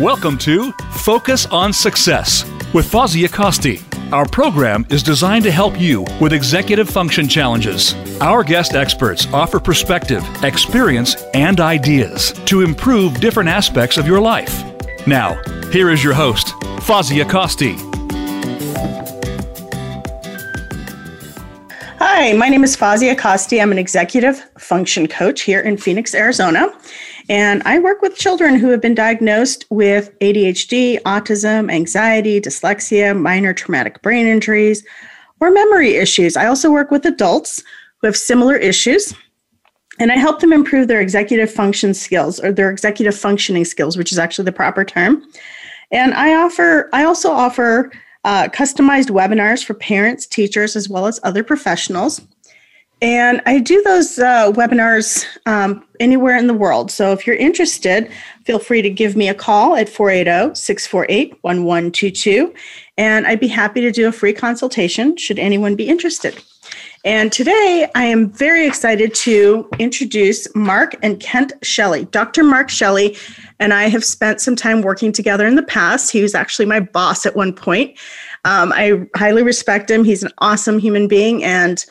Welcome to Focus on Success with Fozzie Acosti. Our program is designed to help you with executive function challenges. Our guest experts offer perspective, experience, and ideas to improve different aspects of your life. Now, here is your host, Fozzie Acosti. Hi, my name is Fozzie Acosti. I'm an executive function coach here in Phoenix, Arizona. And I work with children who have been diagnosed with ADHD, autism, anxiety, dyslexia, minor traumatic brain injuries, or memory issues. I also work with adults who have similar issues. And I help them improve their executive function skills or their executive functioning skills, which is actually the proper term. And I offer, I also offer uh, customized webinars for parents, teachers, as well as other professionals. And I do those uh, webinars um, anywhere in the world. So if you're interested, feel free to give me a call at 480 648 1122. And I'd be happy to do a free consultation should anyone be interested. And today I am very excited to introduce Mark and Kent Shelley. Dr. Mark Shelley and I have spent some time working together in the past. He was actually my boss at one point. Um, I highly respect him. He's an awesome human being. And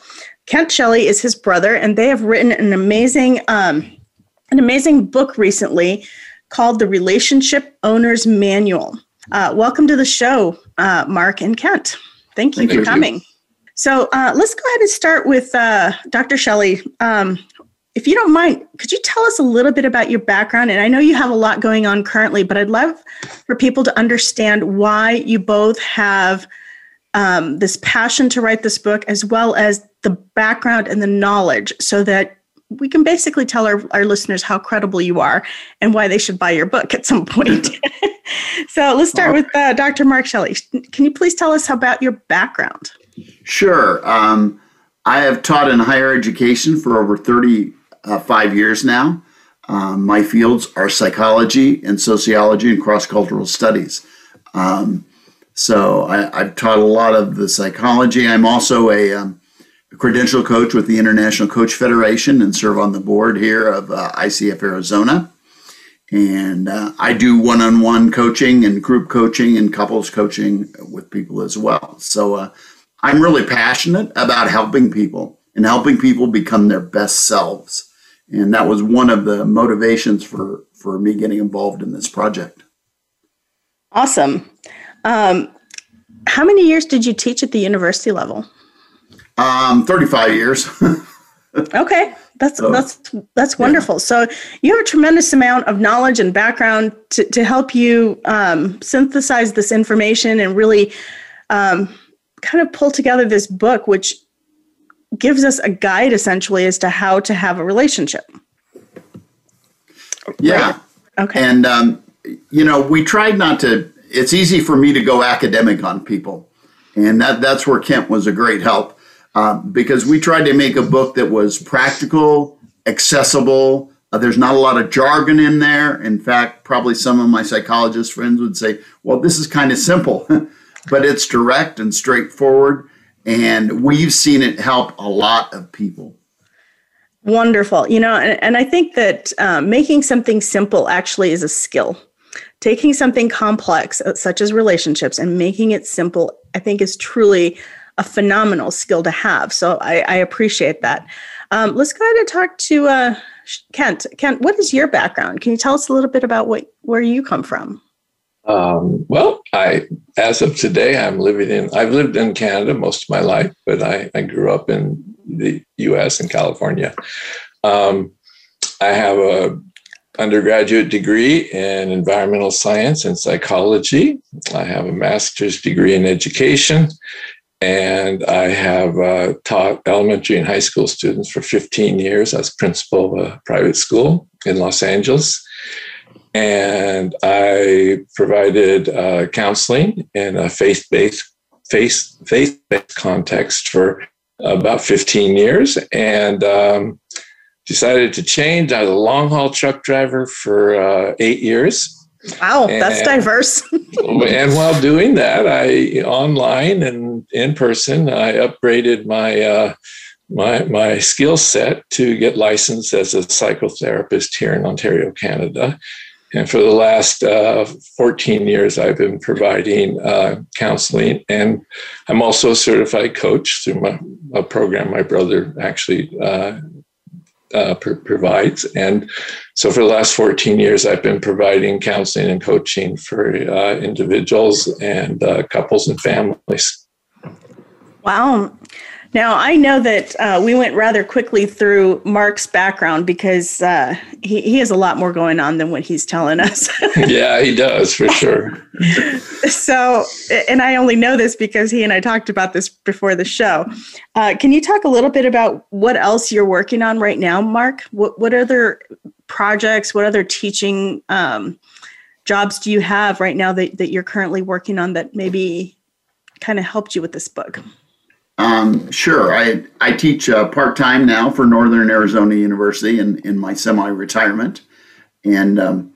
Kent Shelley is his brother, and they have written an amazing, um, an amazing book recently called The Relationship Owner's Manual. Uh, welcome to the show, uh, Mark and Kent. Thank you Thank for coming. You. So uh, let's go ahead and start with uh, Dr. Shelley. Um, if you don't mind, could you tell us a little bit about your background? And I know you have a lot going on currently, but I'd love for people to understand why you both have um, this passion to write this book, as well as the background and the knowledge, so that we can basically tell our, our listeners how credible you are and why they should buy your book at some point. so let's start with uh, Dr. Mark Shelley. Can you please tell us about your background? Sure. Um, I have taught in higher education for over 35 years now. Um, my fields are psychology and sociology and cross cultural studies. Um, so I, have taught a lot of the psychology. I'm also a, um, a, credential coach with the International Coach Federation and serve on the board here of uh, ICF Arizona. And uh, I do one on one coaching and group coaching and couples coaching with people as well. So uh, I'm really passionate about helping people and helping people become their best selves. And that was one of the motivations for, for me getting involved in this project. Awesome. Um, how many years did you teach at the university level? Um, 35 years. okay. That's so, that's that's wonderful. Yeah. So you have a tremendous amount of knowledge and background to, to help you um, synthesize this information and really um, kind of pull together this book, which gives us a guide essentially as to how to have a relationship. Yeah. Right? Okay. And um, you know, we tried not to it's easy for me to go academic on people, and that that's where Kent was a great help uh, because we tried to make a book that was practical, accessible. Uh, there's not a lot of jargon in there. In fact, probably some of my psychologist friends would say, "Well, this is kind of simple," but it's direct and straightforward, and we've seen it help a lot of people. Wonderful. You know, and, and I think that uh, making something simple actually is a skill taking something complex uh, such as relationships and making it simple i think is truly a phenomenal skill to have. So i, I appreciate that. Um, let's go ahead and talk to uh, kent. Kent what is your background? Can you tell us a little bit about what where you come from? Um, well, I, as of today, I'm living in, I've lived in Canada most of my life, but I, I grew up in the US in California. Um, I have a undergraduate degree in environmental science and psychology. I have a master's degree in education, and I have uh, taught elementary and high school students for 15 years as principal of a private school in Los Angeles. And I provided uh, counseling in a faith-based faith faith-based context for about 15 years, and um, decided to change. I was a long haul truck driver for uh, eight years. Wow, and, that's diverse. and while doing that, I online and in person, I upgraded my uh, my my skill set to get licensed as a psychotherapist here in Ontario, Canada. And for the last uh, 14 years, I've been providing uh, counseling. And I'm also a certified coach through my, a program my brother actually uh, pr- provides. And so for the last 14 years, I've been providing counseling and coaching for uh, individuals and uh, couples and families. Wow. Now, I know that uh, we went rather quickly through Mark's background because uh, he, he has a lot more going on than what he's telling us. yeah, he does for sure. so, and I only know this because he and I talked about this before the show. Uh, can you talk a little bit about what else you're working on right now, Mark? What, what other projects, what other teaching um, jobs do you have right now that, that you're currently working on that maybe kind of helped you with this book? Um, sure. I, I teach uh, part time now for Northern Arizona University in, in my semi retirement. And, um,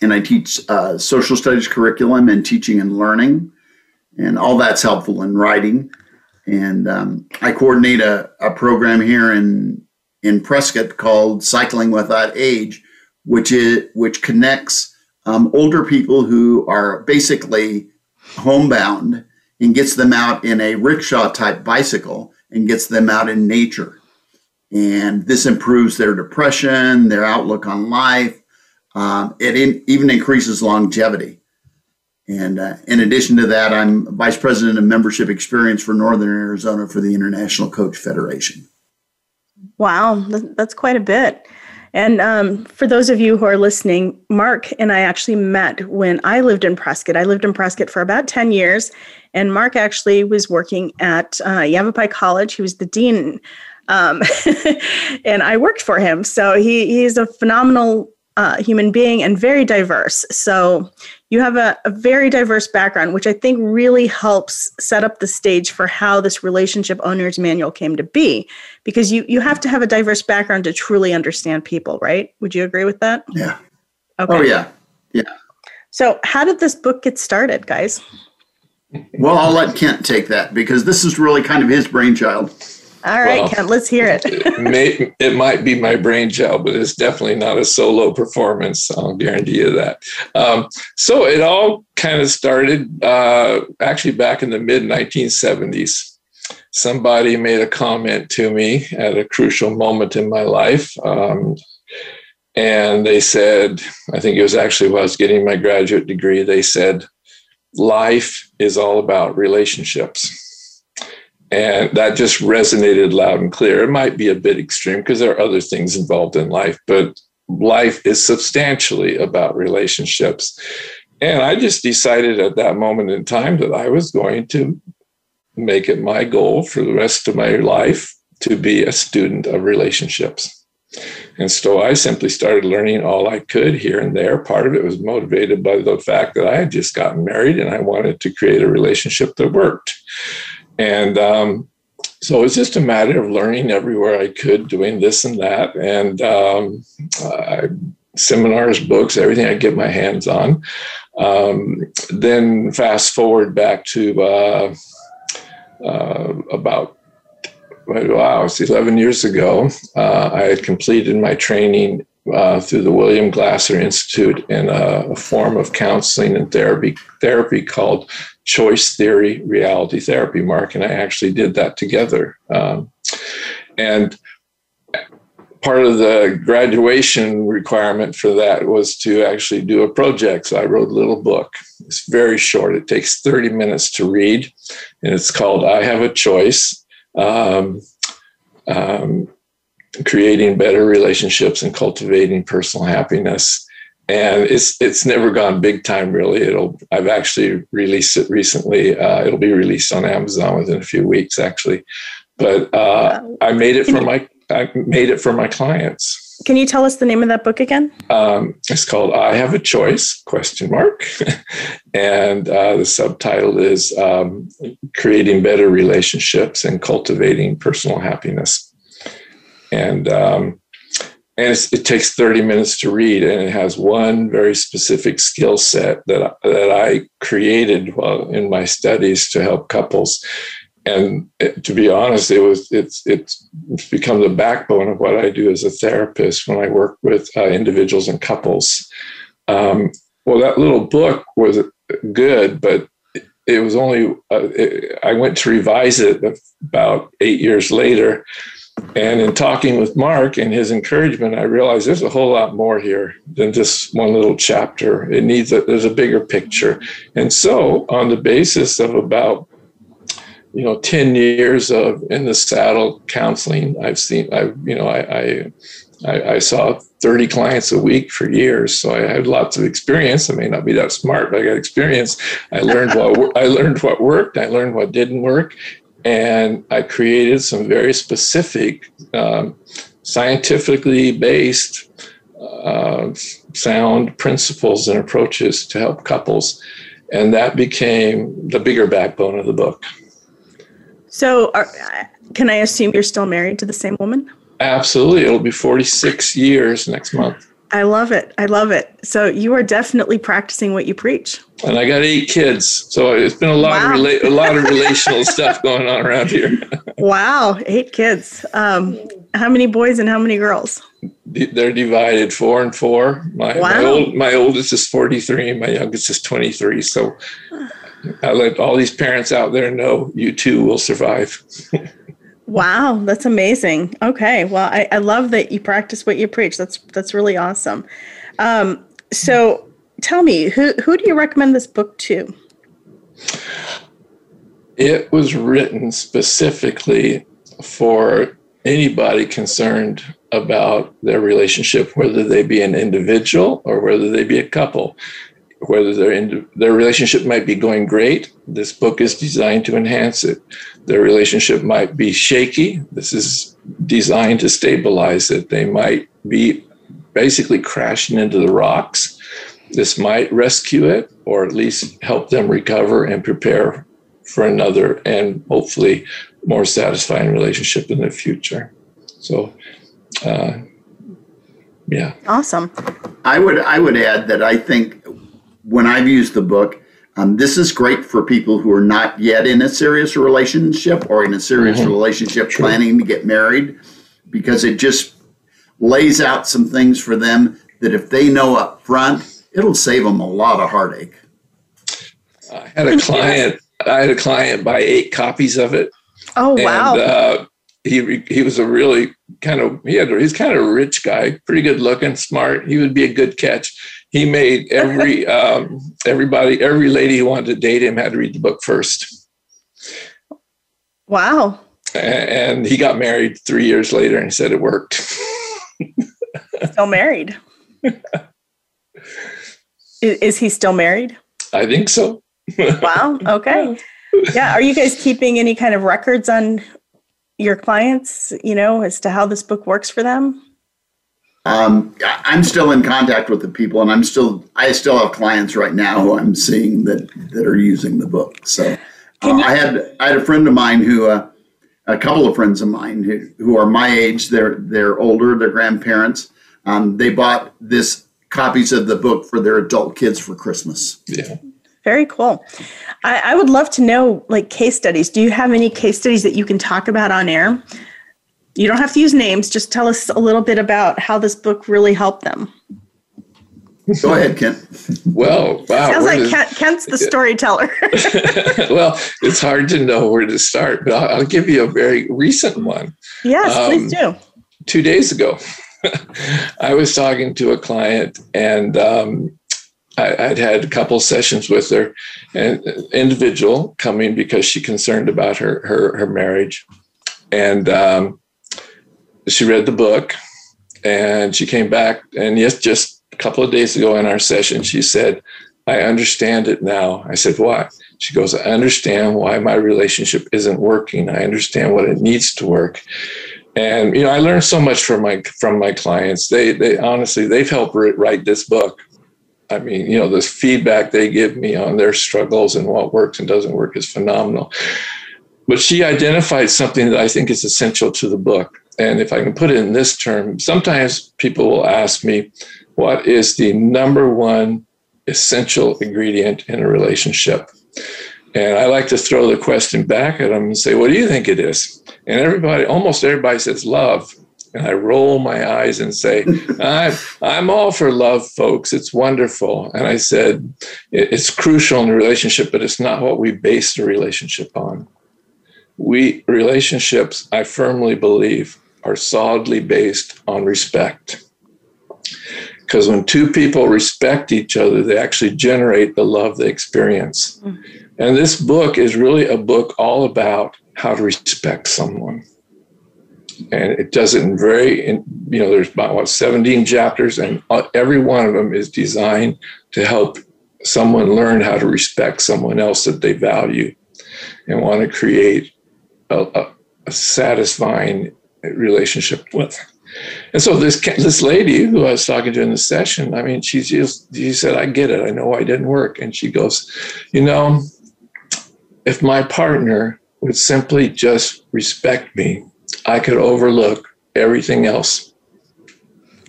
and I teach uh, social studies curriculum and teaching and learning. And all that's helpful in writing. And um, I coordinate a, a program here in, in Prescott called Cycling Without Age, which, is, which connects um, older people who are basically homebound and gets them out in a rickshaw type bicycle and gets them out in nature. And this improves their depression, their outlook on life. Um, it in, even increases longevity. And uh, in addition to that, I'm vice president of membership experience for Northern Arizona for the International Coach Federation. Wow, that's quite a bit. And um, for those of you who are listening, Mark and I actually met when I lived in Prescott. I lived in Prescott for about 10 years, and Mark actually was working at uh, Yavapai College. He was the dean, um, and I worked for him. So he, he's a phenomenal uh, human being and very diverse. So you have a, a, very diverse background, which I think really helps set up the stage for how this relationship owner's manual came to be. Because you you have to have a diverse background to truly understand people, right? Would you agree with that? Yeah. Okay. Oh yeah. Yeah. So how did this book get started, guys? Well, I'll let Kent take that because this is really kind of his brainchild. All right, well, Kent, let's hear it. it, may, it might be my brain brainchild, but it's definitely not a solo performance. I'll guarantee you that. Um, so it all kind of started uh, actually back in the mid 1970s. Somebody made a comment to me at a crucial moment in my life. Um, and they said, I think it was actually while I was getting my graduate degree, they said, life is all about relationships and that just resonated loud and clear. It might be a bit extreme because there are other things involved in life, but life is substantially about relationships. And I just decided at that moment in time that I was going to make it my goal for the rest of my life to be a student of relationships. And so I simply started learning all I could here and there. Part of it was motivated by the fact that I had just gotten married and I wanted to create a relationship that worked. And um, so it's just a matter of learning everywhere I could, doing this and that, and um, uh, seminars, books, everything I get my hands on. Um, then fast forward back to uh, uh, about wow, it's 11 years ago. Uh, I had completed my training uh, through the William Glasser Institute in a, a, form of counseling and therapy therapy called choice theory reality therapy, Mark, and I actually did that together. Um, and part of the graduation requirement for that was to actually do a project. So I wrote a little book. It's very short. It takes 30 minutes to read, and it's called I Have a Choice. Um, um, creating better relationships and cultivating personal happiness and it's it's never gone big time really. It'll i've actually released it recently. Uh, it'll be released on amazon within a few weeks actually. But uh, i made it for my i made it for my clients. Can you tell us the name of that book again? Um, it's called i have a choice question mark. And uh, the subtitle is um, creating better relationships and cultivating personal happiness. And um, and it takes 30 minutes to read and it has one very specific skill set that, that i created while in my studies to help couples and to be honest it was it's it's become the backbone of what i do as a therapist when i work with uh, individuals and couples Um, well, that little book was good, but it was only, uh, it, I went to revise it about eight years later. And in talking with Mark and his encouragement, I realized there's a whole lot more here than just one little chapter. It needs a, there's a bigger picture. And so, on the basis of about you know 10 years of in the saddle counseling i've seen i you know I, I i saw 30 clients a week for years. So i had lots of experience. I may not be that smart but i got experience. I learned what i learned what worked. I learned what didn't work and i created some very specific um, scientifically based uh, sound principles and approaches to help couples and that became the bigger backbone of the book so, are, can I assume you're still married to the same woman? Absolutely. It'll be 46 years next month. I love it. I love it. So you are definitely practicing what you preach. And I got eight kids, so it's been a lot wow. of rela- a lot of relational stuff going on around here. wow, eight kids. Um, how many boys and how many girls? They're divided four and four. My wow. my, old, my oldest is 43, and my youngest is 23. So I let all these parents out there know you too will survive. wow, that's amazing. Okay, well, I, I love that you practice what you preach. That's that's really awesome. Um, so, tell me, who who do you recommend this book to? It was written specifically for anybody concerned about their relationship, whether they be an individual or whether they be a couple whether their in, their relationship might be going great, this book is designed to enhance it. Their relationship might be shaky. This is designed to stabilize it. They might be basically crashing into the rocks. This might rescue it or at least help them recover and prepare for another and hopefully more satisfying relationship in the future. So, uh, yeah. Awesome. I would I would add that I think when I've used the book, um, this is great for people who are not yet in a serious relationship or in a serious mm-hmm. relationship True. planning to get married because it just lays out some things for them that if they know up front, it'll save them a lot of heartache. I had a client. I had a client buy eight copies of it. Oh wow! And, uh, he he was a really kind of he had he's kind of a rich guy, pretty good looking, smart. He would be a good catch he made every um, everybody every lady who wanted to date him had to read the book first. Wow. And he got married three years later and said it worked. still married. is, he still married? I think so. wow. Okay. Yeah. Are you guys keeping any kind of records on your clients, you know, as to how this book works for them? Um, I'm still in contact with the people, and I'm still I still have clients right now who I'm seeing that that are using the book. So uh, I had I had a friend of mine who uh, a couple of friends of mine who, who are my age. They're they're older. They're grandparents. Um, they bought this copies of the book for their adult kids for Christmas. Yeah. Very cool. I, I would love to know like case studies. Do you have any case studies that you can talk about on air you don't have to use names. Just tell us a little bit about how this book really helped them. Go ahead, Kent. Well, wow. Sounds like Kent, Kent's the storyteller. well, it's hard to know where to start, but I'll, I'll give you a very recent one. Yes, um, please do. Two days ago, I was talking to a client, and um, I, would had a couple sessions with her, an individual coming because she concerned about her her, her marriage, and um, she read the book and she came back and yes just a couple of days ago in our session she said i understand it now. I said why? She goes i understand why my relationship isn't working. I understand what it needs to work. And you know i learned so much from my from my clients. They they honestly they've helped write this book. I mean you know the feedback they give me on their struggles and what works and doesn't work is phenomenal. But she identified something that i think is essential to the book and if I can put it in this term, sometimes people will ask me, what is the number one essential ingredient in a relationship? And I like to throw the question back at them and say, what do you think it is? And everybody, almost everybody says love. And I roll my eyes and say, I'm, I'm all for love, folks. It's wonderful. And I said, it's crucial in a relationship, but it's not what we base the relationship on. We relationships, I firmly believe, are solidly based on respect. Because when two people respect each other, they actually generate the love they experience. Mm-hmm. And this book is really a book all about how to respect someone. And it does it in very, in, you know, there's about what 17 chapters, and every one of them is designed to help someone learn how to respect someone else that they value and want to create a, a, a satisfying relationship with. And so this this lady who I was talking to in the session, I mean, she just she said, "I get it. I know why it didn't work." And she goes, "You know, if my partner would simply just respect me, I could overlook everything else.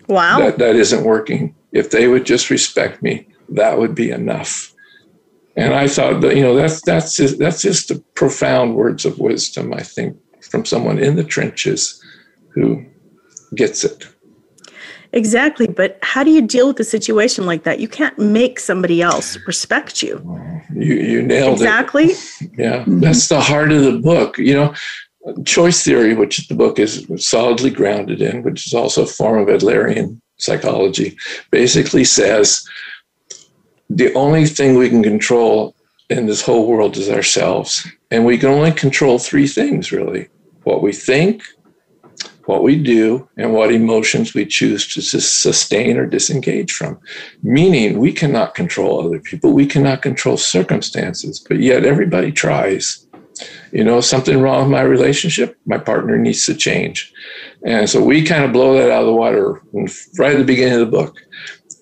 Wow, that that isn't working. If they would just respect me, that would be enough." And I thought that you know that's that's just, that's just the profound words of wisdom. I think from someone in the trenches who gets it. Exactly. But how do you deal with a situation like that? You can't make somebody else respect you. You, you nailed exactly. it. Exactly. Yeah. Mm-hmm. That's the heart of the book. You know, choice theory, which the book is solidly grounded in, which is also a form of Adlerian psychology, basically says the only thing we can control in this whole world is ourselves. And we can only control three things, really what we think, what we do, and what emotions we choose to sustain or disengage from. Meaning, we cannot control other people, we cannot control circumstances, but yet everybody tries. You know, something wrong with my relationship, my partner needs to change. And so we kind of blow that out of the water right at the beginning of the book.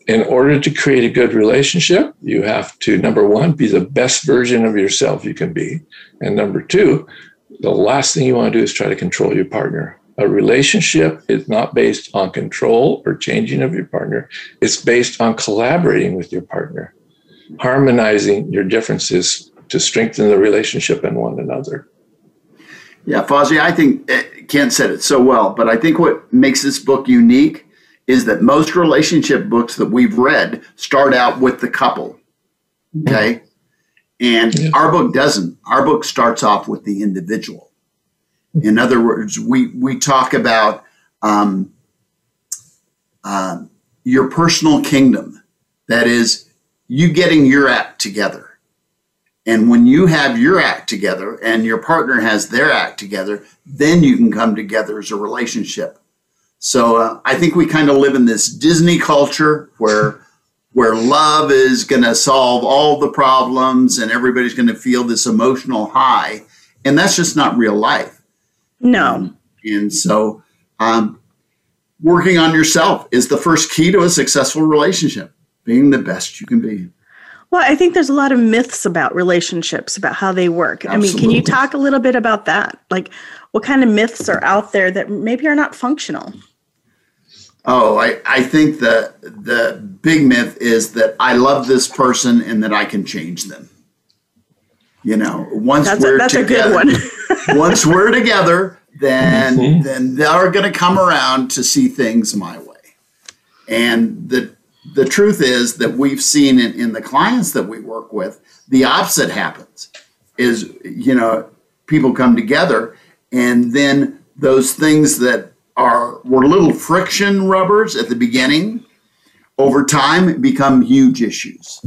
In order to create a good relationship, you have to, number one, be the best version of yourself you can be. And number two, the last thing you want to do is try to control your partner. A relationship is not based on control or changing of your partner. It's based on collaborating with your partner, harmonizing your differences to strengthen the relationship and one another. Yeah, Fozzie, I think eh, Kent said it so well, but I think what makes this book unique is that most relationship books that we've read start out with the couple. Okay. And yeah. our book doesn't. Our book starts off with the individual. In other words, we, we talk about um, uh, your personal kingdom. That is, you getting your act together. And when you have your act together and your partner has their act together, then you can come together as a relationship. So uh, I think we kind of live in this Disney culture where where love is going to solve all the problems and everybody's going to feel this emotional high, and that's just not real life. No. Um, and so, um, working on yourself is the first key to a successful relationship, being the best you can be. Well, I think there's a lot of myths about relationships, about how they work. Absolutely. I mean, can you talk a little bit about that? Like, what kind of myths are out there that maybe are not functional? Oh, I, I think the the big myth is that I love this person and that I can change them. You know, once that's we're a, that's together, a good one. once we're together, then mm-hmm. then they're going to come around to see things my way. And the the truth is that we've seen in, in the clients that we work with, the opposite happens. Is you know, people come together and then those things that are were little friction rubbers at the beginning, over time become huge issues.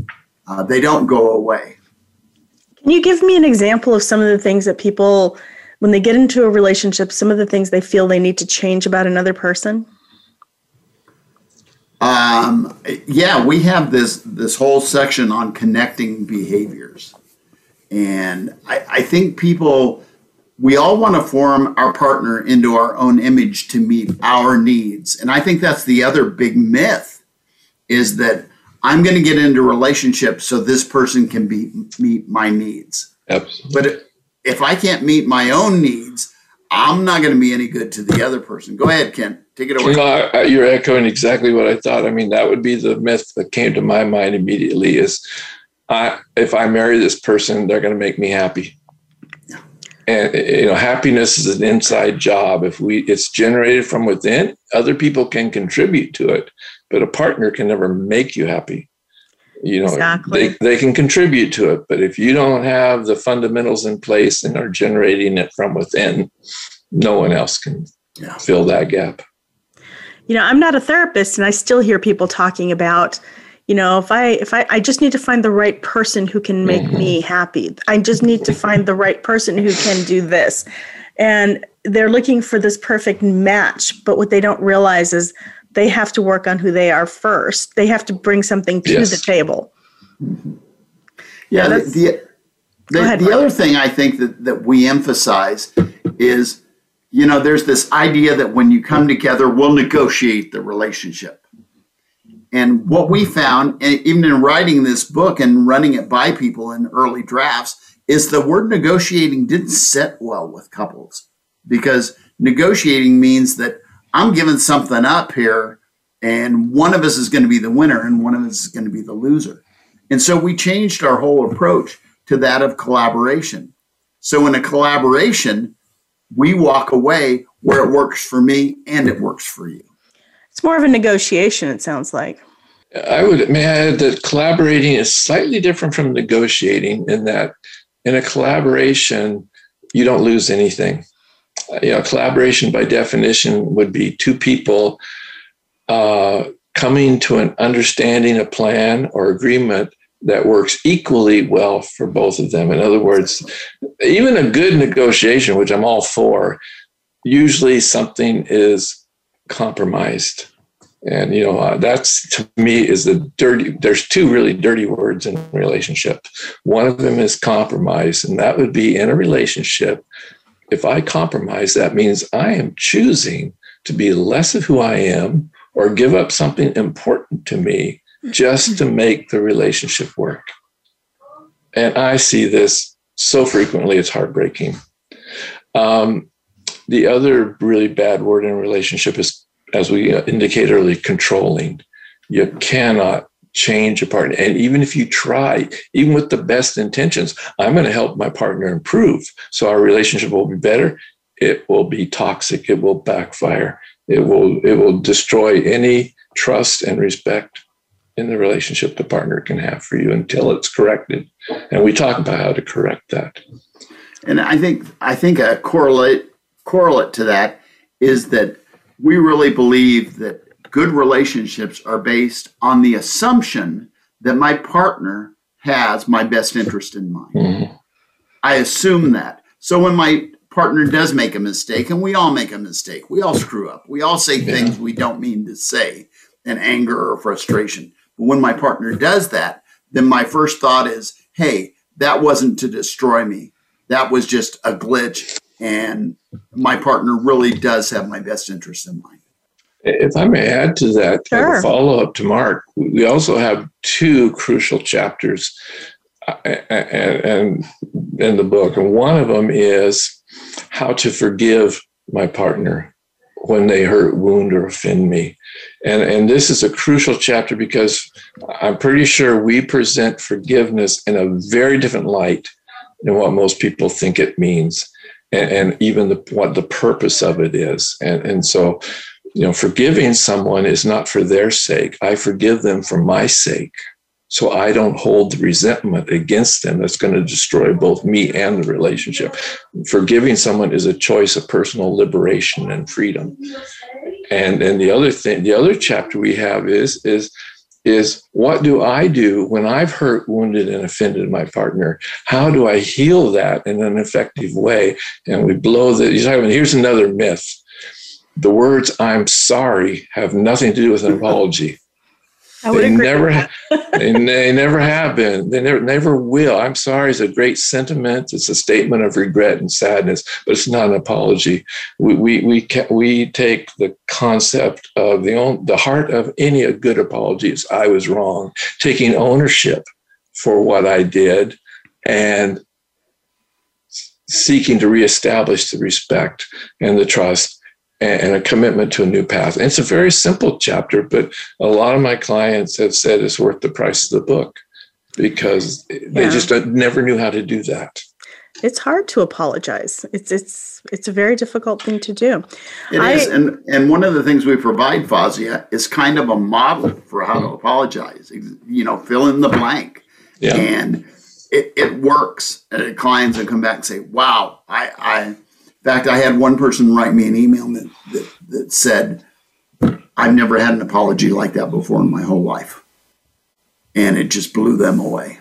Uh, they don't go away. Can you give me an example of some of the things that people, when they get into a relationship, some of the things they feel they need to change about another person? Um, yeah, we have this this whole section on connecting behaviors, and I, I think people we all want to form our partner into our own image to meet our needs, and I think that's the other big myth is that I'm going to get into relationships so this person can be meet my needs. Absolutely. But if I can't meet my own needs, I'm not going to be any good to the other person. Go ahead, Ken. Take it away. Know, you're echoing exactly what I thought. I mean, that would be the myth that came to my mind immediately is I, if I marry this person, they're going to make me happy. Yeah. and eh, you know happiness is an inside job if we it's generated from within other people can contribute to it but a partner can never make you happy you know exactly. they, they can contribute to it but if you don't have the fundamentals in place and are generating it from within no one else can yeah. fill that gap you know i'm not a therapist and i still hear people talking about you know if i if i i just need to find the right person who can make mm-hmm. me happy i just need to find the right person who can do this and they're looking for this perfect match but what they don't realize is they have to work on who they are first they have to bring something to yes. the table mm-hmm. yeah, yeah the, the, the, ahead, the other thing i think that, that we emphasize is you know there's this idea that when you come together we'll negotiate the relationship and what we found, even in writing this book and running it by people in early drafts, is the word negotiating didn't sit well with couples because negotiating means that I'm giving something up here and one of us is going to be the winner and one of us is going to be the loser. And so we changed our whole approach to that of collaboration. So in a collaboration, we walk away where it works for me and it works for you. It's more of a negotiation, it sounds like. I would may I add that collaborating is slightly different from negotiating in that in a collaboration, you don't lose anything. You know, collaboration by definition would be two people uh, coming to an understanding, a plan, or agreement that works equally well for both of them. In other words, even a good negotiation, which I'm all for, usually something is compromised. And you know uh, that's to me is the dirty. There's two really dirty words in relationship. One of them is compromise, and that would be in a relationship. If I compromise, that means I am choosing to be less of who I am or give up something important to me just to make the relationship work. And I see this so frequently; it's heartbreaking. Um, the other really bad word in a relationship is, as we indicated earlier, controlling. You cannot change a partner. And even if you try, even with the best intentions, I'm going to help my partner improve. So our relationship will be better. It will be toxic. It will backfire. It will, it will destroy any trust and respect in the relationship the partner can have for you until it's corrected. And we talk about how to correct that. And I think I think a correlate correlate to that is that we really believe that good relationships are based on the assumption that my partner has my best interest in mind. Mm-hmm. I assume that. So when my partner does make a mistake, and we all make a mistake, we all screw up, we all say yeah. things we don't mean to say in anger or frustration. But when my partner does that, then my first thought is, hey, that wasn't to destroy me. That was just a glitch and my partner really does have my best interest in mind. If I may add to that, sure. follow up to Mark, we also have two crucial chapters uh, and in the book, and one of them is how to forgive my partner when they hurt, wound, or offend me. And, and this is a crucial chapter because I'm pretty sure we present forgiveness in a very different light than what most people think it means and, and even the, what the purpose of it is. And, and so, you know, forgiving someone is not for their sake. I forgive them for my sake. So I don't hold the resentment against them that's going to destroy both me and the relationship. Forgiving someone is a choice of personal liberation and freedom. And and the other thing, the other chapter we have is is is what do I do when I've hurt, wounded, and offended my partner? How do I heal that in an effective way? And we blow the, you know here's another myth. The words I'm sorry have nothing to do with an apology. They never, they, they never have been. They never, never will. I'm sorry is a great sentiment. It's a statement of regret and sadness, but it's not an apology. We we we, we take the concept of the own, the heart of any a good apology is I was wrong, taking ownership for what I did, and seeking to reestablish the respect and the trust and a commitment to a new path. And it's a very simple chapter, but a lot of my clients have said it's worth the price of the book because they just never knew how to do that. it's hard to apologize. It's it's it's a very difficult thing to do. It I, is, and and one of the things we provide Fazia is kind of a model for how to mm-hmm. apologize. You know, fill in the blank, yeah. and it, it works. And clients will come back and say, "Wow, I, I." In fact, I had one person write me an email that, that, that said, "I've never had an apology like that before in my whole life," and it just blew them away.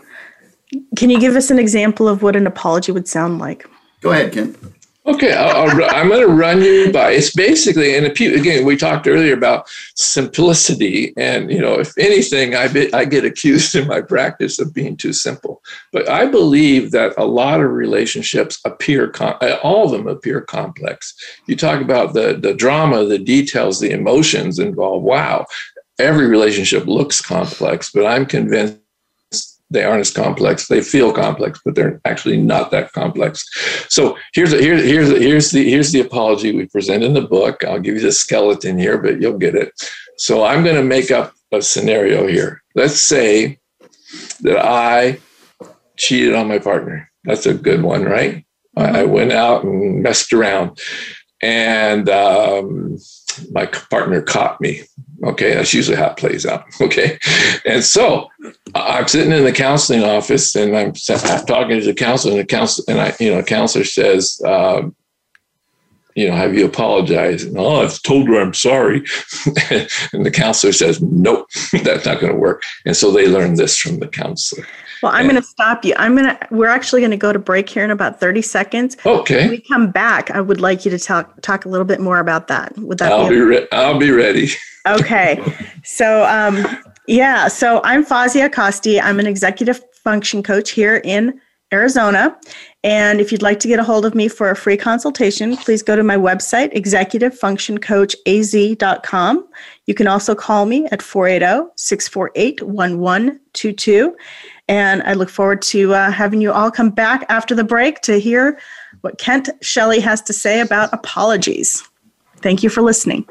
Can you give us an example of what an apology would sound like? Go ahead, Ken. Okay, i am going to run you by. It's basically, and again, we talked earlier about simplicity, and you know, if anything, I be, I get accused in my practice of being too simple. But I believe that a lot of relationships appear, uh, all of them appear complex. You talk about the the drama, the details, the emotions involved. Wow, every relationship looks complex, but I'm convinced they aren't as complex. They feel complex, but they're actually not that complex. So here's a, here's here's a, here's the here's the apology we present in the book. I'll give you the skeleton here, but you'll get it. So I'm going to make up a scenario here. Let's say that I cheated on my partner. That's a good one, right? I went out and messed around, and um, my partner caught me. Okay, that's usually how it plays out. Okay, and so I'm sitting in the counseling office and I'm, talking to the counselor, and the counselor and I, you know, counselor says, um, you know, have you apologized? And, oh, I've told her I'm sorry. and the counselor says, nope, that's not going to work. And so they learn this from the counselor. Well, I'm going to stop you. I'm going to, we're actually going to go to break here in about 30 seconds. Okay. When we come back, I would like you to talk, talk a little bit more about that. Would that I'll be, be re- I'll be ready. Okay. So, um, yeah, so I'm Fazia Costi. I'm an executive function coach here in Arizona. And if you'd like to get a hold of me for a free consultation, please go to my website, executivefunctioncoachaz.com. You can also call me at 480 648 1122. And I look forward to uh, having you all come back after the break to hear what Kent Shelley has to say about apologies. Thank you for listening.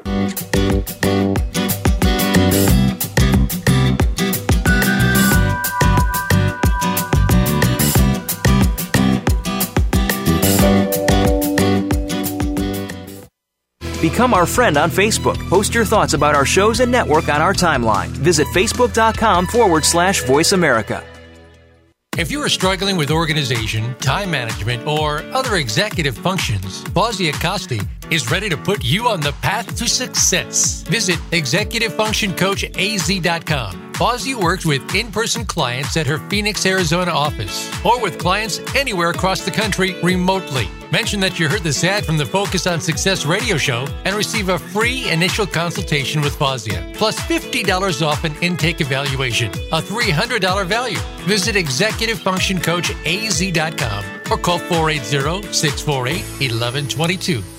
Become our friend on Facebook. Post your thoughts about our shows and network on our timeline. Visit facebook.com forward slash voice America. If you are struggling with organization, time management, or other executive functions, Fazia Costi is ready to put you on the path to success. Visit executivefunctioncoachaz.com. Fozzie works with in person clients at her Phoenix, Arizona office or with clients anywhere across the country remotely. Mention that you heard this ad from the Focus on Success radio show and receive a free initial consultation with Fazia, plus $50 off an intake evaluation, a $300 value. Visit Executive Function Coach executivefunctioncoachaz.com or call 480 648 1122.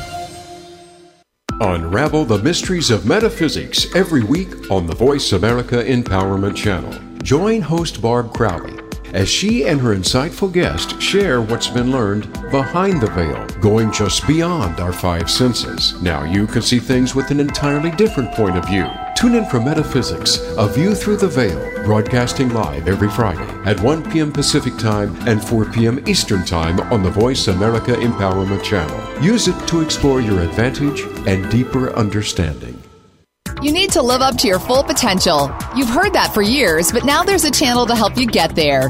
Unravel the mysteries of metaphysics every week on the Voice America Empowerment Channel. Join host Barb Crowley as she and her insightful guest share what's been learned behind the veil, going just beyond our five senses. Now you can see things with an entirely different point of view. Tune in for Metaphysics, A View Through the Veil, broadcasting live every Friday at 1 p.m. Pacific Time and 4 p.m. Eastern Time on the Voice America Empowerment Channel. Use it to explore your advantage and deeper understanding. You need to live up to your full potential. You've heard that for years, but now there's a channel to help you get there.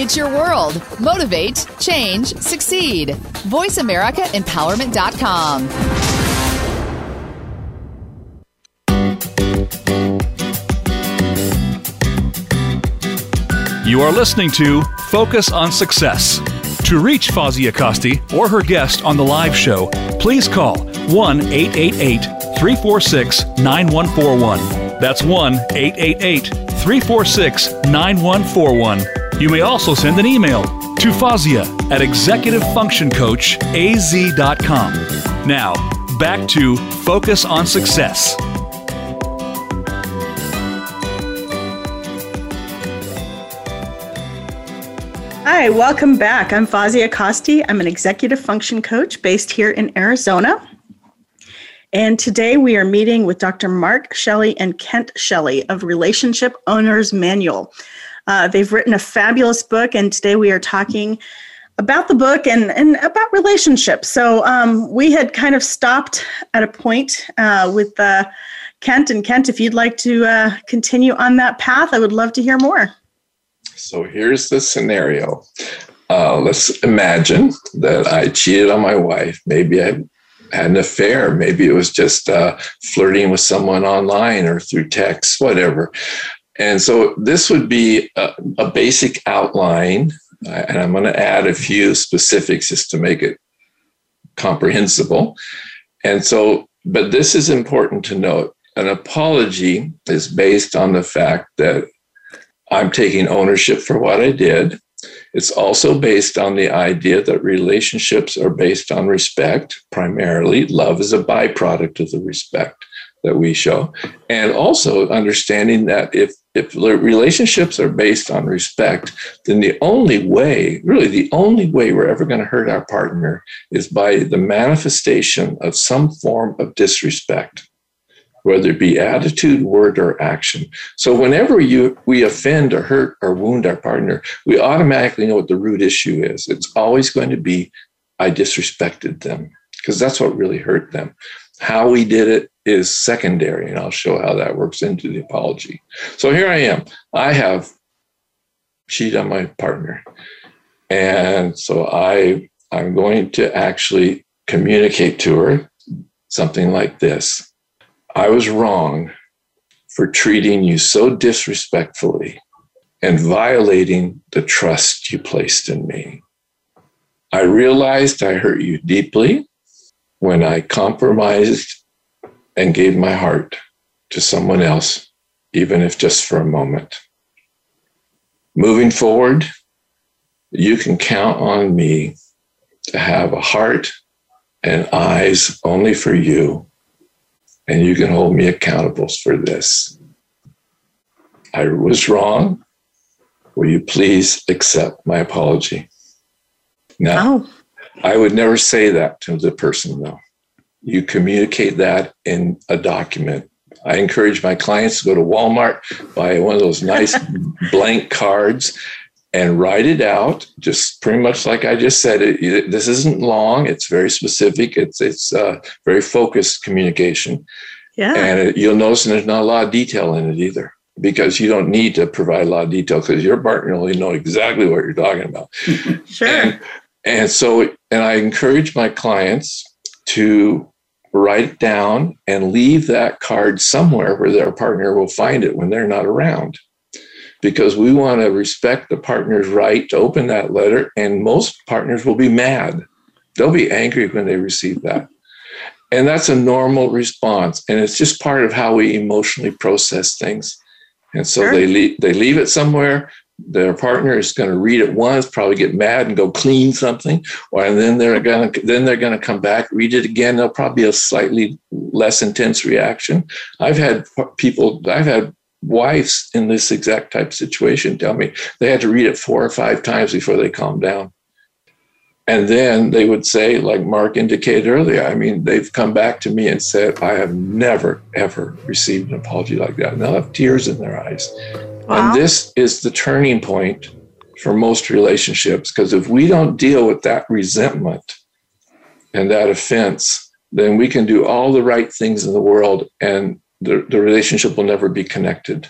It's your world. Motivate, change, succeed. VoiceAmericaEmpowerment.com. You are listening to Focus on Success. To reach Fazi Acosti or her guest on the live show, please call 1 888 346 9141. That's 1 888 346 9141 you may also send an email to Fawzia at executivefunctioncoachaz.com. Now, back to Focus on Success. Hi, welcome back. I'm Fawzia Acosti. I'm an executive function coach based here in Arizona. And today we are meeting with Dr. Mark Shelley and Kent Shelley of Relationship Owners Manual. Uh, they've written a fabulous book, and today we are talking about the book and, and about relationships. So um, we had kind of stopped at a point uh, with uh, Kent. And Kent, if you'd like to uh, continue on that path, I would love to hear more. So here's the scenario. Uh, let's imagine that I cheated on my wife. Maybe I had an affair. Maybe it was just uh, flirting with someone online or through text, whatever. And so this would be a, a basic outline, and I'm going to add a few specifics just to make it comprehensible. And so, but this is important to note an apology is based on the fact that I'm taking ownership for what I did. It's also based on the idea that relationships are based on respect, primarily. Love is a byproduct of the respect that we show. And also understanding that if, if relationships are based on respect, then the only way, really the only way we're ever going to hurt our partner is by the manifestation of some form of disrespect, whether it be attitude, word, or action. So whenever you we offend or hurt or wound our partner, we automatically know what the root issue is. It's always going to be, I disrespected them, because that's what really hurt them. How we did it is secondary, and I'll show how that works into the apology. So here I am. I have cheated on my partner. And so I I'm going to actually communicate to her something like this. I was wrong for treating you so disrespectfully and violating the trust you placed in me. I realized I hurt you deeply when I compromised and gave my heart to someone else, even if just for a moment. Moving forward, you can count on me to have a heart and eyes only for you, and you can hold me accountable for this. I was wrong. Will you please accept my apology? Now, oh. I would never say that to the person, though you communicate that in a document. I encourage my clients to go to Walmart, buy one of those nice blank cards, and write it out. Just pretty much like I just said. It, this isn't long. It's very specific. It's it's uh, very focused communication. Yeah. And it, you'll notice there's not a lot of detail in it either, because you don't need to provide a lot of detail because your partner will know exactly what you're talking about. sure. And, and so, and I encourage my clients to write it down and leave that card somewhere where their partner will find it when they're not around. Because we want to respect the partner's right to open that letter, and most partners will be mad. They'll be angry when they receive that. And that's a normal response. And it's just part of how we emotionally process things. And so sure. they, leave, they leave it somewhere their partner is going to read it once, probably get mad and go clean something, or and then they're going to then they're going to come back, read it again. There'll probably be a slightly less intense reaction. I've had people, I've had wives in this exact type of situation tell me they had to read it four or five times before they calmed down. And then they would say, like Mark indicated earlier, I mean, they've come back to me and said, I have never, ever received an apology like that. And they'll have tears in their eyes. Wow. And this is the turning point for most relationships because if we don't deal with that resentment and that offense, then we can do all the right things in the world and the, the relationship will never be connected.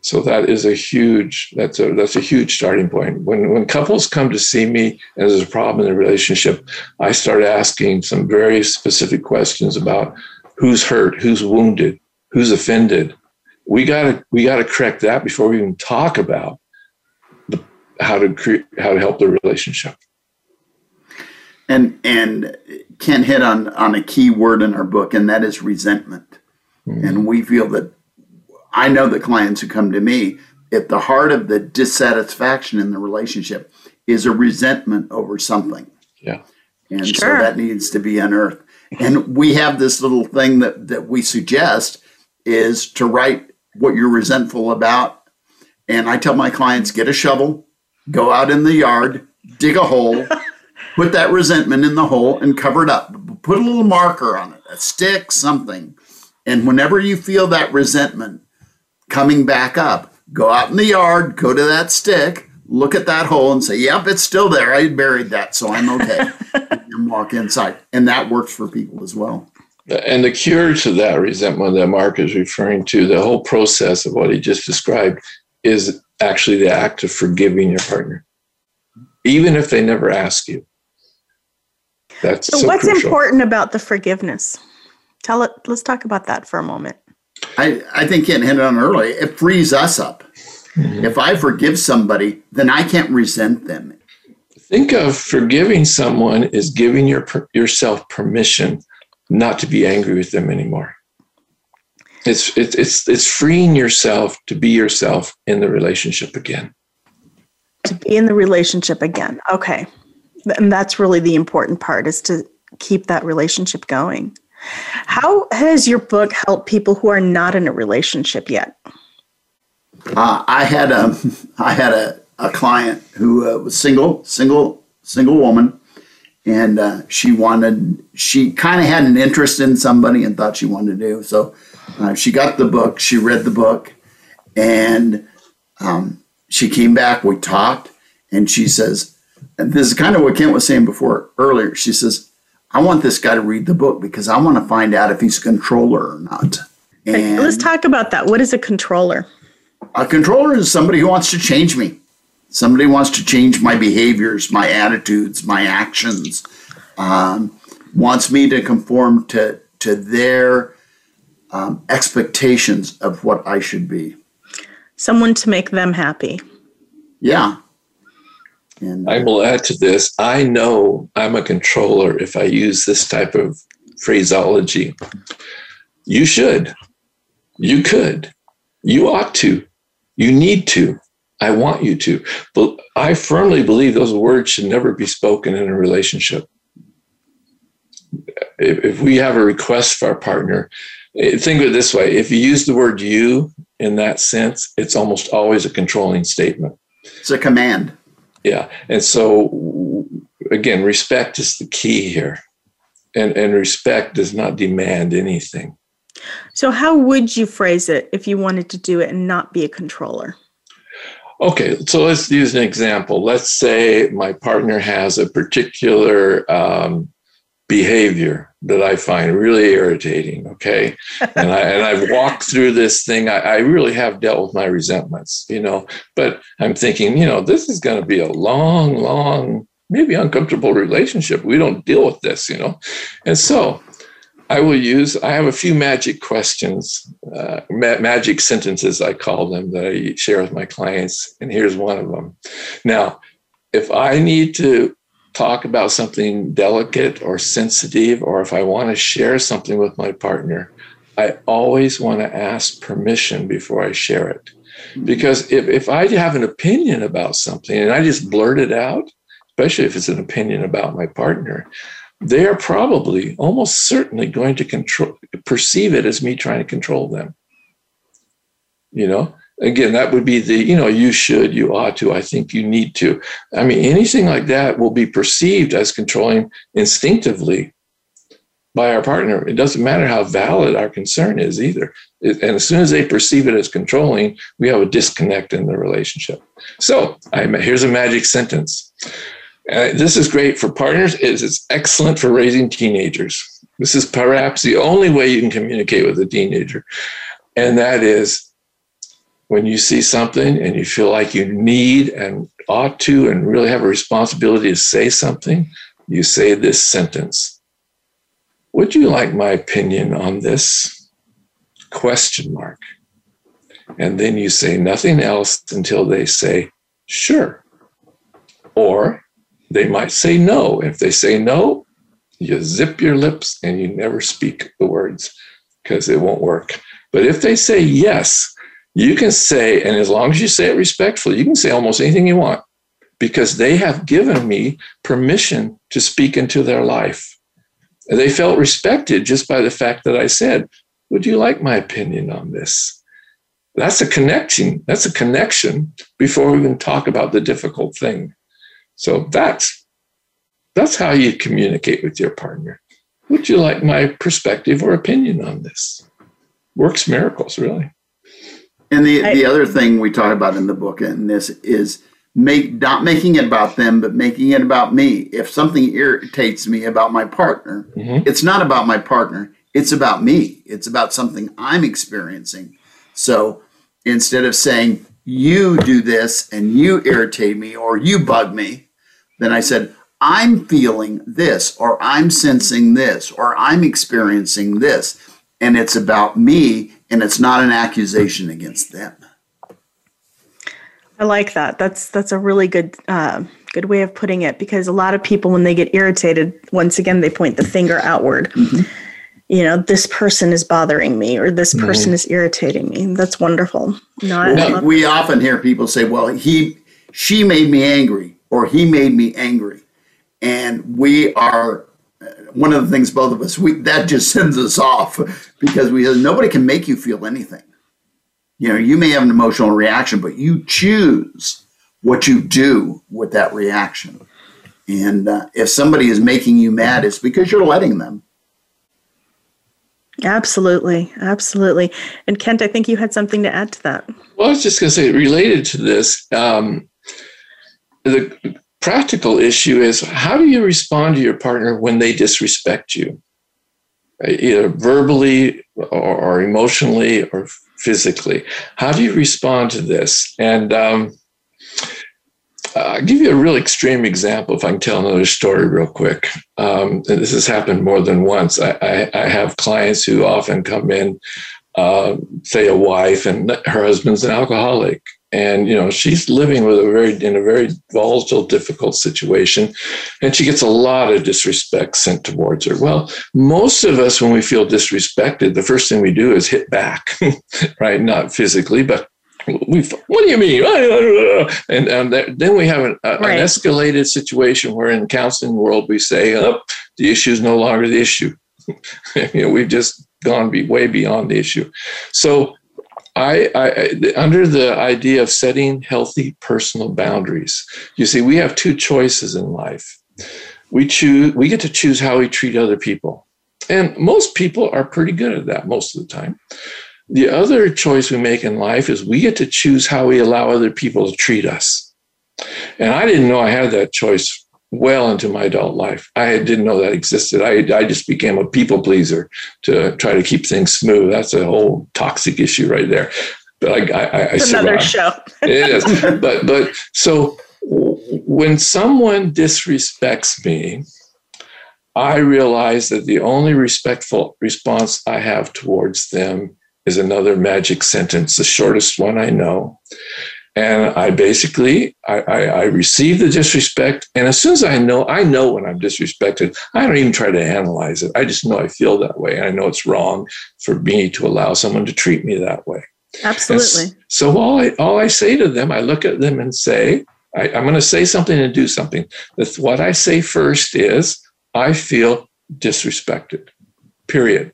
So that is a huge that's a that's a huge starting point. When when couples come to see me and there's a problem in the relationship, I start asking some very specific questions about who's hurt, who's wounded, who's offended, we got to we got to correct that before we even talk about how to create how to help the relationship. And and Kent hit on on a key word in our book, and that is resentment. Mm-hmm. And we feel that I know the clients who come to me, at the heart of the dissatisfaction in the relationship is a resentment over something. Yeah. And sure. so that needs to be unearthed. And we have this little thing that, that we suggest is to write what you're resentful about. And I tell my clients get a shovel, go out in the yard, dig a hole, put that resentment in the hole and cover it up. Put a little marker on it, a stick, something. And whenever you feel that resentment coming back up, go out in the yard, go to that stick, look at that hole and say, Yep, it's still there. I buried that, so I'm okay. and walk inside. And that works for people as well. And the cure to that resentment that Mark is referring to, the whole process of what he just described, is actually the act of forgiving your partner, even if they never ask you. That's so, so what's crucial. important about the forgiveness? Tell it. Let's talk about that for a moment. I, I think Kent hit it on early. It frees us up. Mm-hmm. If I forgive somebody, then I can't resent them. Think of forgiving someone as giving your, yourself permission not to be angry with them anymore. It's, it's, it's, it's freeing yourself to be yourself in the relationship again. To be in the relationship again. Okay. And that's really the important part is to keep that relationship going. How has your book helped people who are not in a relationship yet? Uh, I had a I had a, a client who uh, was single, single, single woman, and uh, she wanted she kind of had an interest in somebody and thought she wanted to do so. Uh, she got the book, she read the book, and um, she came back. We talked, and she says, and "This is kind of what Kent was saying before earlier." She says, "I want this guy to read the book because I want to find out if he's a controller or not." And Let's talk about that. What is a controller? A controller is somebody who wants to change me. Somebody wants to change my behaviors, my attitudes, my actions. Um, wants me to conform to to their um, expectations of what I should be. Someone to make them happy. Yeah. And I will add to this. I know I'm a controller if I use this type of phraseology. You should. You could. You ought to. You need to. I want you to. But I firmly believe those words should never be spoken in a relationship. If, if we have a request for our partner, eh, think of it this way if you use the word you in that sense, it's almost always a controlling statement. It's a command. Yeah. And so, again, respect is the key here. And, and respect does not demand anything. So, how would you phrase it if you wanted to do it and not be a controller? Okay, so let's use an example. Let's say my partner has a particular um, behavior that I find really irritating. Okay, and I and I've walked through this thing. I, I really have dealt with my resentments, you know. But I'm thinking, you know, this is going to be a long, long, maybe uncomfortable relationship. We don't deal with this, you know, and so I will use, I have a few magic questions, uh, ma- magic sentences, I call them, that I share with my clients. And here's one of them. Now, if I need to talk about something delicate or sensitive, or if I want to share something with my partner, I always want to ask permission before I share it. Hmm. Because if, if I have an opinion about something and I just blurt it out, especially if it's an opinion about my partner, they are probably almost certainly going to control perceive it as me trying to control them. You know again that would be the you know you should you ought to i think you need to i mean anything like that will be perceived as controlling instinctively by our partner it doesn't matter how valid our concern is either and as soon as they perceive it as controlling we have a disconnect in the relationship so I, here's a magic sentence uh, this is great for partners. It's, it's excellent for raising teenagers. This is perhaps the only way you can communicate with a teenager. And that is when you see something and you feel like you need and ought to and really have a responsibility to say something, you say this sentence Would you like my opinion on this? Question mark. And then you say nothing else until they say, Sure. Or they might say no. If they say no, you zip your lips and you never speak the words because it won't work. But if they say yes, you can say, and as long as you say it respectfully, you can say almost anything you want because they have given me permission to speak into their life. And they felt respected just by the fact that I said, Would you like my opinion on this? That's a connection. That's a connection before we even talk about the difficult thing. So that's that's how you communicate with your partner. Would you like my perspective or opinion on this? Works miracles, really. And the, the other thing we talk about in the book and this is make not making it about them, but making it about me. If something irritates me about my partner, mm-hmm. it's not about my partner. It's about me. It's about something I'm experiencing. So instead of saying, you do this and you irritate me or you bug me, then I said, I'm feeling this or I'm sensing this or I'm experiencing this. And it's about me and it's not an accusation against them. I like that. That's that's a really good uh, good way of putting it because a lot of people when they get irritated, once again they point the finger outward. Mm-hmm. You know, this person is bothering me or this person mm-hmm. is irritating me. That's wonderful. No, well, we often hear people say, "Well, he she made me angry or he made me angry," and we are one of the things both of us we that just sends us off because we nobody can make you feel anything. You know you may have an emotional reaction but you choose what you do with that reaction. And uh, if somebody is making you mad it's because you're letting them. Absolutely. Absolutely. And kent i think you had something to add to that. Well i was just going to say related to this um, the practical issue is how do you respond to your partner when they disrespect you, either verbally or, or emotionally or physically? How do you respond to this? And um, I'll give you a real extreme example if I can tell another story real quick. Um, and this has happened more than once. I, I, I have clients who often come in, uh, say a wife, and her husband's an alcoholic and you know she's living with a very in a very volatile difficult situation and she gets a lot of disrespect sent towards her. Well most of us when we feel disrespected the first thing we do is hit back right? Not physically but we what do you mean? And, and then we have an, a, right. an escalated situation where in the counseling world we say oh, the issue is no longer the issue. You know we've just gone be way beyond the issue. So I, I, under the idea of setting healthy personal boundaries. You see, we have two choices in life. We choose. We get to choose how we treat other people, and most people are pretty good at that most of the time. The other choice we make in life is we get to choose how we allow other people to treat us. And I didn't know I had that choice well into my adult life. I didn't know that existed. I, I just became a people pleaser to try to keep things smooth. That's a whole toxic issue right there. But I, I, I it's another show. it is. But but so when someone disrespects me, I realize that the only respectful response I have towards them is another magic sentence, the shortest one I know. And I basically I, I, I, receive the disrespect, and as soon as I know, I know when I'm disrespected. I don't even try to analyze it. I just know I feel that way, and I know it's wrong for me to allow someone to treat me that way. Absolutely. so all I all I say to them, I look at them and say, I, I'm going to say something and do something. That's what I say first is, I feel disrespected. Period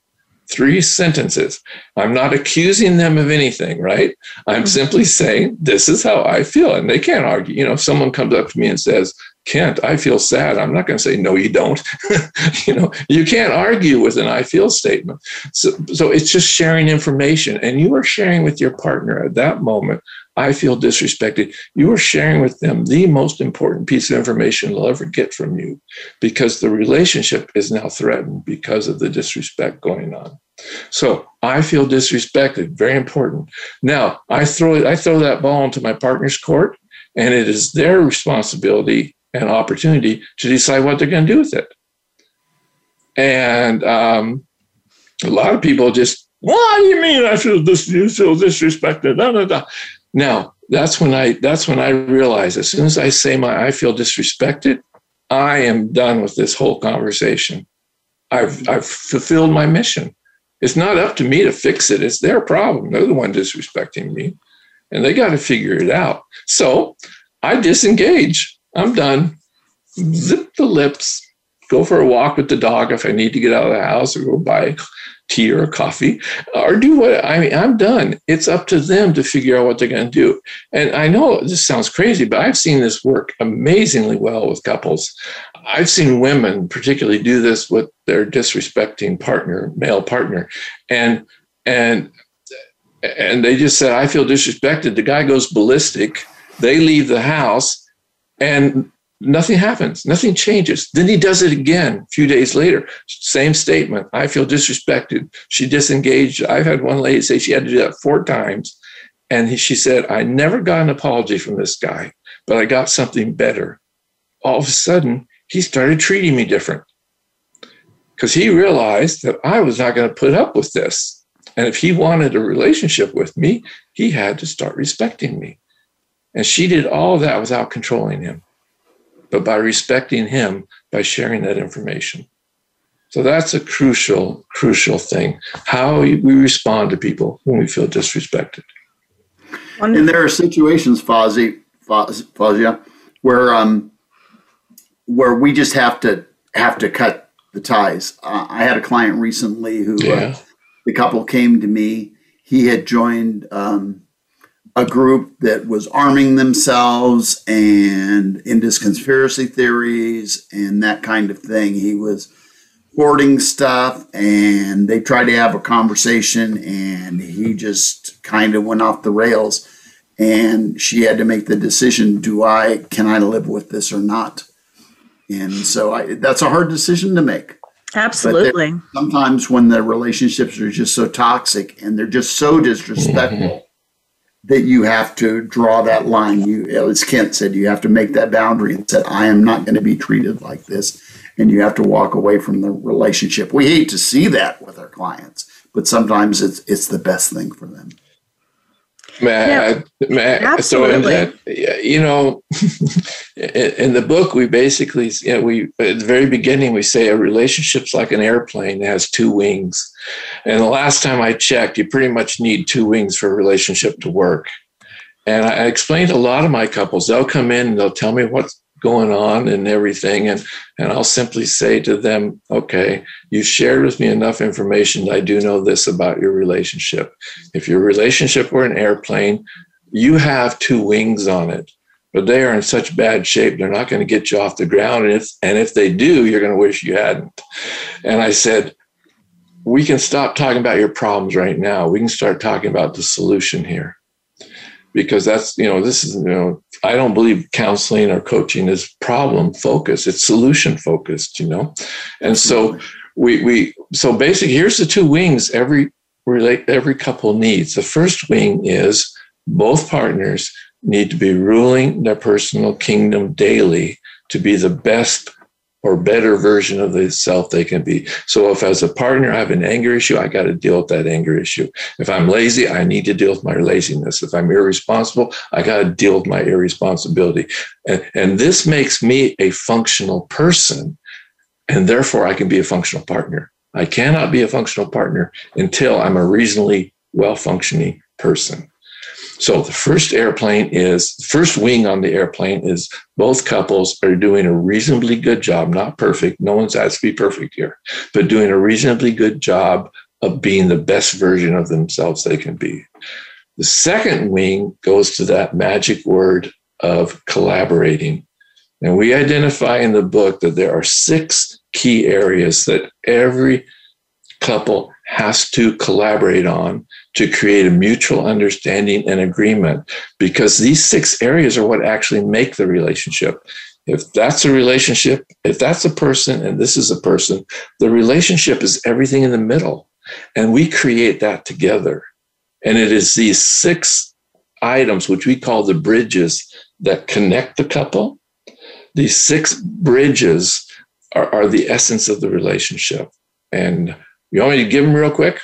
three sentences. I'm not accusing them of anything, right? I'm mm-hmm. simply saying, this is how I feel. And they can't argue. You know, if someone comes up to me and says, Kent, I feel sad. I'm not going to say, no, you don't. you know, you can't argue with an I feel statement. So, so it's just sharing information. And you are sharing with your partner at that moment I feel disrespected. You are sharing with them the most important piece of information they'll ever get from you because the relationship is now threatened because of the disrespect going on. So I feel disrespected, very important. Now I throw I throw that ball into my partner's court, and it is their responsibility and opportunity to decide what they're going to do with it. And um, a lot of people just, what do you mean I feel, you feel disrespected? Da, da, da. Now, that's when I that's when I realize as soon as I say my I feel disrespected, I am done with this whole conversation. I've I've fulfilled my mission. It's not up to me to fix it. It's their problem. They're the one disrespecting me. And they got to figure it out. So I disengage. I'm done. Zip the lips, go for a walk with the dog if I need to get out of the house or go buy tea or coffee or do what I mean, I'm done. It's up to them to figure out what they're going to do. And I know this sounds crazy, but I've seen this work amazingly well with couples. I've seen women particularly do this with their disrespecting partner, male partner. And, and, and they just said, I feel disrespected. The guy goes ballistic. They leave the house and nothing happens, nothing changes. Then he does it again a few days later. Same statement. I feel disrespected. She disengaged. I've had one lady say she had to do that four times. And he, she said, I never got an apology from this guy, but I got something better. All of a sudden, he started treating me different because he realized that I was not going to put up with this. And if he wanted a relationship with me, he had to start respecting me. And she did all that without controlling him but by respecting him by sharing that information. So that's a crucial, crucial thing. How we respond to people when we feel disrespected. And there are situations, Fawzia, Fawzia where um, where we just have to have to cut the ties. Uh, I had a client recently who uh, yeah. uh, the couple came to me. He had joined um, a group that was arming themselves and into conspiracy theories and that kind of thing. He was hoarding stuff and they tried to have a conversation and he just kind of went off the rails and she had to make the decision do I can I live with this or not? And so I, that's a hard decision to make. Absolutely. Sometimes when the relationships are just so toxic and they're just so disrespectful that you have to draw that line. You, as Kent said, you have to make that boundary and said, I am not going to be treated like this. And you have to walk away from the relationship. We hate to see that with our clients, but sometimes it's it's the best thing for them. May yeah. I throw in that? You know, in the book, we basically, you know, we at the very beginning we say a relationship's like an airplane that has two wings, and the last time I checked, you pretty much need two wings for a relationship to work. And I explained to a lot of my couples, they'll come in and they'll tell me what's going on and everything. And, and I'll simply say to them, okay, you've shared with me enough information. I do know this about your relationship. If your relationship were an airplane, you have two wings on it, but they are in such bad shape, they're not going to get you off the ground. And if, and if they do, you're going to wish you hadn't. And I said, we can stop talking about your problems right now. We can start talking about the solution here because that's you know this is you know i don't believe counseling or coaching is problem focused. It's solution focused you know? And so mm-hmm. we we so basically here's the two wings every relate every couple needs. The first wing is both partners need to be ruling their personal kingdom daily to be the best or better version of the self they can be. So if as a partner I have an anger issue, I got to deal with that anger issue. If I'm lazy, I need to deal with my laziness. If I'm irresponsible, I got to deal with my irresponsibility. And, and this makes me a functional person. And therefore I can be a functional partner. I cannot be a functional partner until I'm a reasonably well functioning person. So the first airplane is first wing on the airplane is both couples are doing a reasonably good job, not perfect. No one's asked to be perfect here, but doing a reasonably good job of being the best version of themselves they can be. The second wing goes to that magic word of collaborating. And we identify in the book that there are six key areas that every couple has to collaborate on to create a mutual understanding and agreement because these six areas are what actually make the relationship. If that's a relationship, if that's a person and this is a person, the relationship is everything in the middle. And we create that together. And it is these six items, which we call the bridges, that connect the couple. These six bridges are, are the essence of the relationship. And You want me to give them real quick?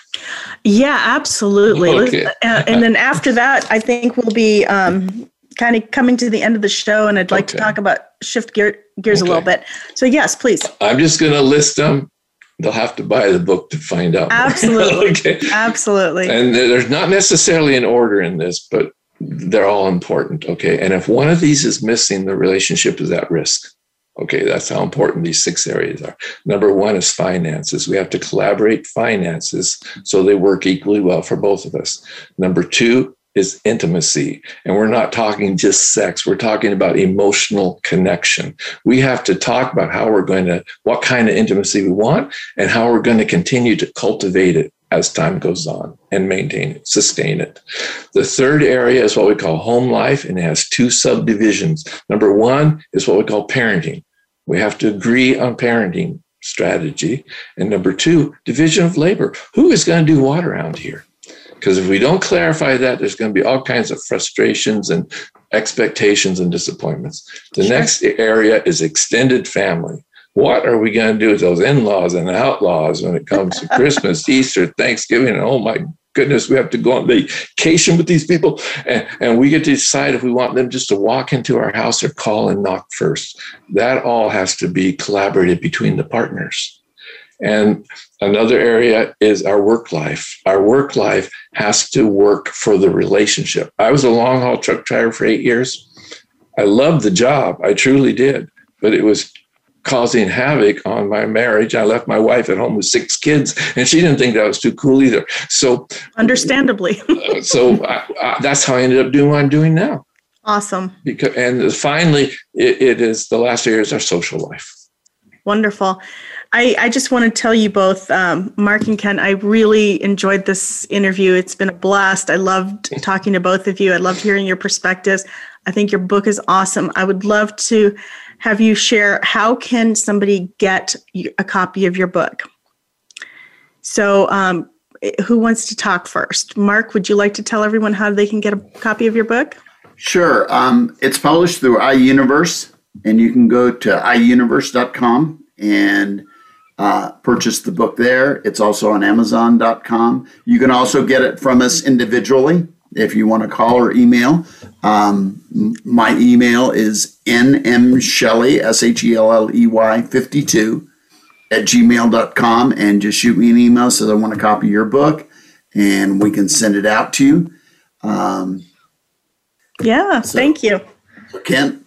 Yeah, absolutely. Okay. Uh, and then after that, I think we'll be um, kind of coming to the end of the show, and I'd like okay. to talk about shift gear, gears okay. a little bit. So, yes, please. I'm just going to list them. They'll have to buy the book to find out. Absolutely. okay. Absolutely. And there's not necessarily an order in this, but they're all important. Okay. And if one of these is missing, the relationship is at risk. Okay, that's how important these six areas are. Number one is finances. We have to collaborate finances so they work equally well for both of us. Number two is intimacy. And we're not talking just sex, we're talking about emotional connection. We have to talk about how we're going to, what kind of intimacy we want, and how we're going to continue to cultivate it as time goes on and maintain it, sustain it. The third area is what we call home life, and it has two subdivisions. Number one is what we call parenting. We have to agree on parenting strategy. And number two, division of labor. Who is going to do what around here? Because if we don't clarify that, there's going to be all kinds of frustrations and expectations and disappointments. The sure. next area is extended family. What are we going to do with those in laws and outlaws when it comes to Christmas, Easter, Thanksgiving? oh my goodness, we have to go on vacation with these people. And, and we get to decide if we want them just to walk into our house or call and knock first. That all has to be collaborated between the partners. And another area is our work life. Our work life has to work for the relationship. I was a long haul truck driver for eight years. I loved the job. I truly did. But it was causing havoc on my marriage. I left my wife at home with six kids, and she didn't think that was too cool either. So, understandably, uh, so I, I, that's how I ended up doing what I'm doing now. Awesome. Because and finally, it, it is the last area is our social life. Wonderful. I, I just want to tell you both, um, Mark and Kent, I really enjoyed this interview. It's been a blast. I loved talking to both of you. I loved hearing your perspectives. I think your book is awesome. I would love to have you share how can somebody get a copy of your book? So um, who wants to talk first? Mark would you like to tell everyone how they can get a copy of your book? Sure um, it's published through iUniverse and you can go to iUniverse.com and uh, purchase the book there. It's also on amazon.com you can also get it from us individually if you want to call or email. Um, my email is nmshelley, S H E L L E Y 52 at gmail.com and just shoot me an email so I want to copy your book and we can send it out to you. Um, yeah, so, thank you. Kent?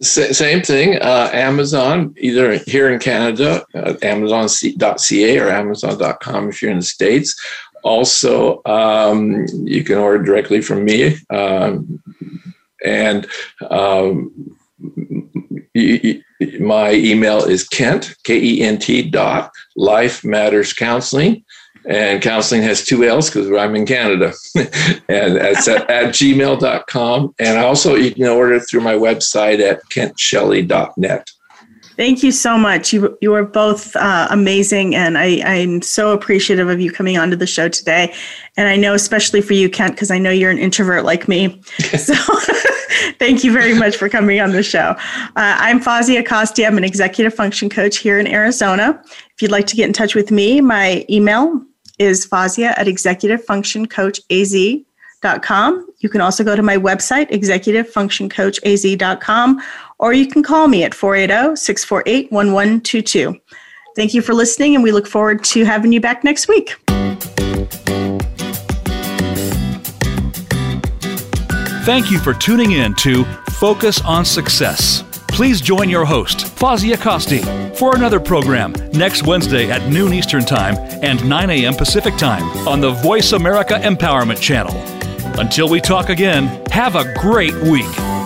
same thing. Uh, Amazon, either here in Canada, uh, amazon.ca or amazon.com if you're in the States, also, um, you can order directly from me. Um, and um, my email is Kent, K E N T dot Life Matters Counseling. And counseling has two L's because I'm in Canada. and it's at, at gmail.com. And also, you can order through my website at kentshelley.net. Thank you so much. You you are both uh, amazing, and I, I'm so appreciative of you coming onto the show today. And I know, especially for you, Kent, because I know you're an introvert like me. So thank you very much for coming on the show. Uh, I'm Fawzia Acosti. I'm an executive function coach here in Arizona. If you'd like to get in touch with me, my email is fawzia at executivefunctioncoachaz.com. You can also go to my website, executivefunctioncoachaz.com, or you can call me at 480 648 1122. Thank you for listening, and we look forward to having you back next week. Thank you for tuning in to Focus on Success. Please join your host, Fawzia Acosti, for another program next Wednesday at noon Eastern Time and 9 a.m. Pacific Time on the Voice America Empowerment Channel. Until we talk again, have a great week.